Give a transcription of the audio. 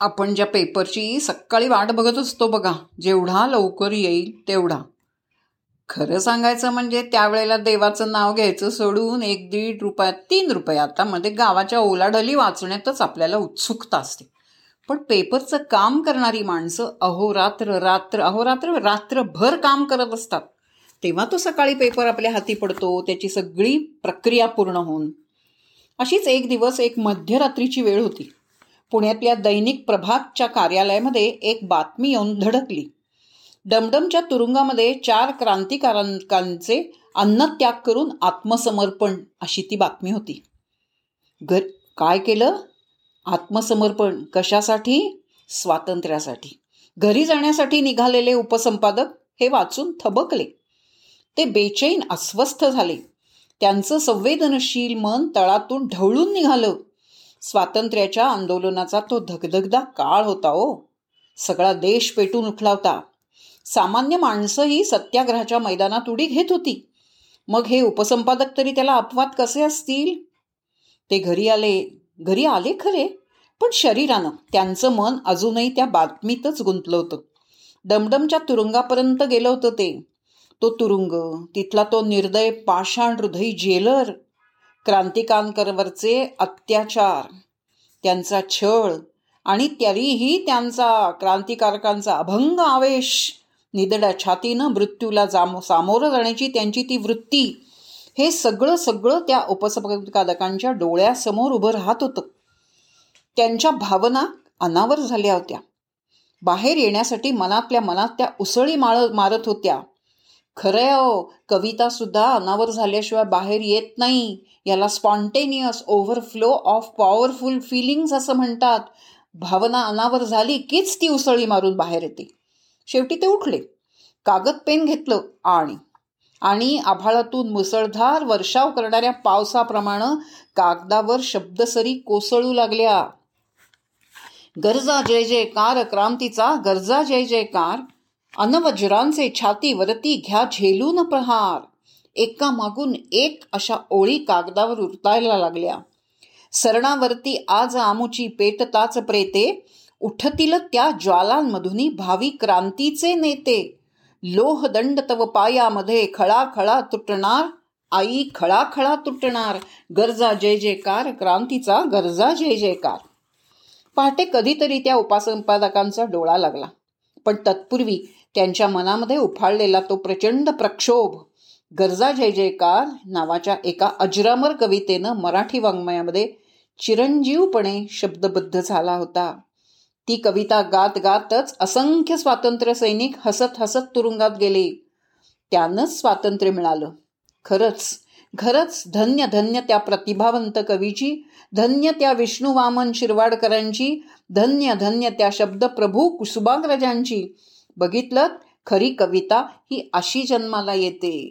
आपण ज्या पेपरची सकाळी वाट बघत असतो बघा जेवढा लवकर येईल तेवढा. खरं सांगायचं म्हणजे त्यावेळेला देवाचं नाव घ्यायचं सोडून एक दीड रुपयात तीन रुपये. आता मध्ये गावाच्या ओलाढली वाचण्यातच आपल्याला उत्सुकता असते. पण पेपरचं काम करणारी माणसं अहोरात्र रात्र अहोरात्र रात्रभर काम करत असतात. तेव्हा तो सकाळी पेपर आपल्या हाती पडतो त्याची सगळी प्रक्रिया पूर्ण होऊन. अशीच एक दिवस एक मध्यरात्रीची वेळ होती. पुण्यातल्या दैनिक प्रभातच्या कार्यालयामध्ये एक बातमी येऊन धडकली. डमडमच्या तुरुंगामध्ये चार क्रांतिकारकांचे अन्नत्याग करून आत्मसमर्पण अशी ती बातमी होती. घर काय केलं? आत्मसमर्पण कशासाठी? स्वातंत्र्यासाठी. घरी जाण्यासाठी निघालेले उपसंपादक हे वाचून थबकले. ते बेचैन अस्वस्थ झाले. त्यांचं संवेदनशील मन तळातून ढवळून निघालं. स्वातंत्र्याच्या आंदोलनाचा तो धगधगदा काळ होता ओ. सगळा देश पेटून उठला होता सामान्य माणसंही सत्याग्रहाच्या मैदानात उडी घेत होती. मग हे उपसंपादक तरी त्याला अपवाद कसे असतील? ते घरी आले घरी आले खरे पण शरीरानं त्यांचं मन अजूनही त्या बातमीतच गुंतलं होतं. डमडमच्या तुरुंगापर्यंत गेलं होतं ते. तो तुरुंग तिथला तो निर्दय पाषाण हृदयी जेलर क्रांतिकांकरवरचे अत्याचार त्यांचा छळ आणि तरीही त्यांचा क्रांतिकारकांचा अभंग आवेश निदड्या छातीनं मृत्यूला जाम सामोरं जाण्याची त्यांची ती वृत्ती हे सगळं सगळं त्या उपसंपादकांच्या डोळ्यासमोर उभं राहत होतं. त्यांच्या भावना अनावर झाल्या होत्या. बाहेर येण्यासाठी मनातल्या मनात त्या उसळी माळ मारत होत्या. खरंय हो कविता सुद्धा अनावर झाल्याशिवाय बाहेर येत नाही. याला spontaneous overflow of powerful feelings असं म्हणतात. भावना अनावर झाली कीच ती उसळी मारून बाहेर येते. शेवटी ते उठले. कागद पेन घेतलं आणि आणि आभाळातून मुसळधार वर्षाव करणाऱ्या पावसाप्रमाणे कागदावर शब्दसरी कोसळू लागल्या. गरजा जय जयकार क्रांतीचा गरजा जय जयकार. अनवज्रांचे छाती वरती घ्या झेलून प्रहार. एका मागून एक अशा ओळी कागदावर उरतायला लागल्या. सरणावरती आज आमुची पेटताच प्रेते उठतील त्या ज्वालांमधूनही भावी क्रांतीचे नेते. लोहदंड तव पायामध्ये खळाखळा तुटणार आई खळाखळा तुटणार. गरजा जय जयकार क्रांतीचा गरजा जय जयकार. पहाटे कधीतरी त्या उपासंपादकांचा डोळा लागला. पण तत्पूर्वी त्यांच्या मनामध्ये उफाळलेला तो प्रचंड प्रक्षोभ गरजा जय जयकार नावाच्या एका अजरामर कवितेनं मराठी वाङ्मयामध्ये चिरंजीवपणे शब्दबद्ध झाला होता. ती कविता गात गातच असंख्य स्वातंत्र्य सैनिक हसत हसत तुरुंगात गेले. त्यानंच स्वातंत्र्य मिळालं. खरंच खरंच धन्य धन्य त्या प्रतिभावंत कवीची धन्य त्या विष्णू वामन शिरवाडकरांची धन्य धन्य त्या शब्दप्रभू कुसुबाग्रजांची बघितलं खरी कविता ही अशी जन्माला येते.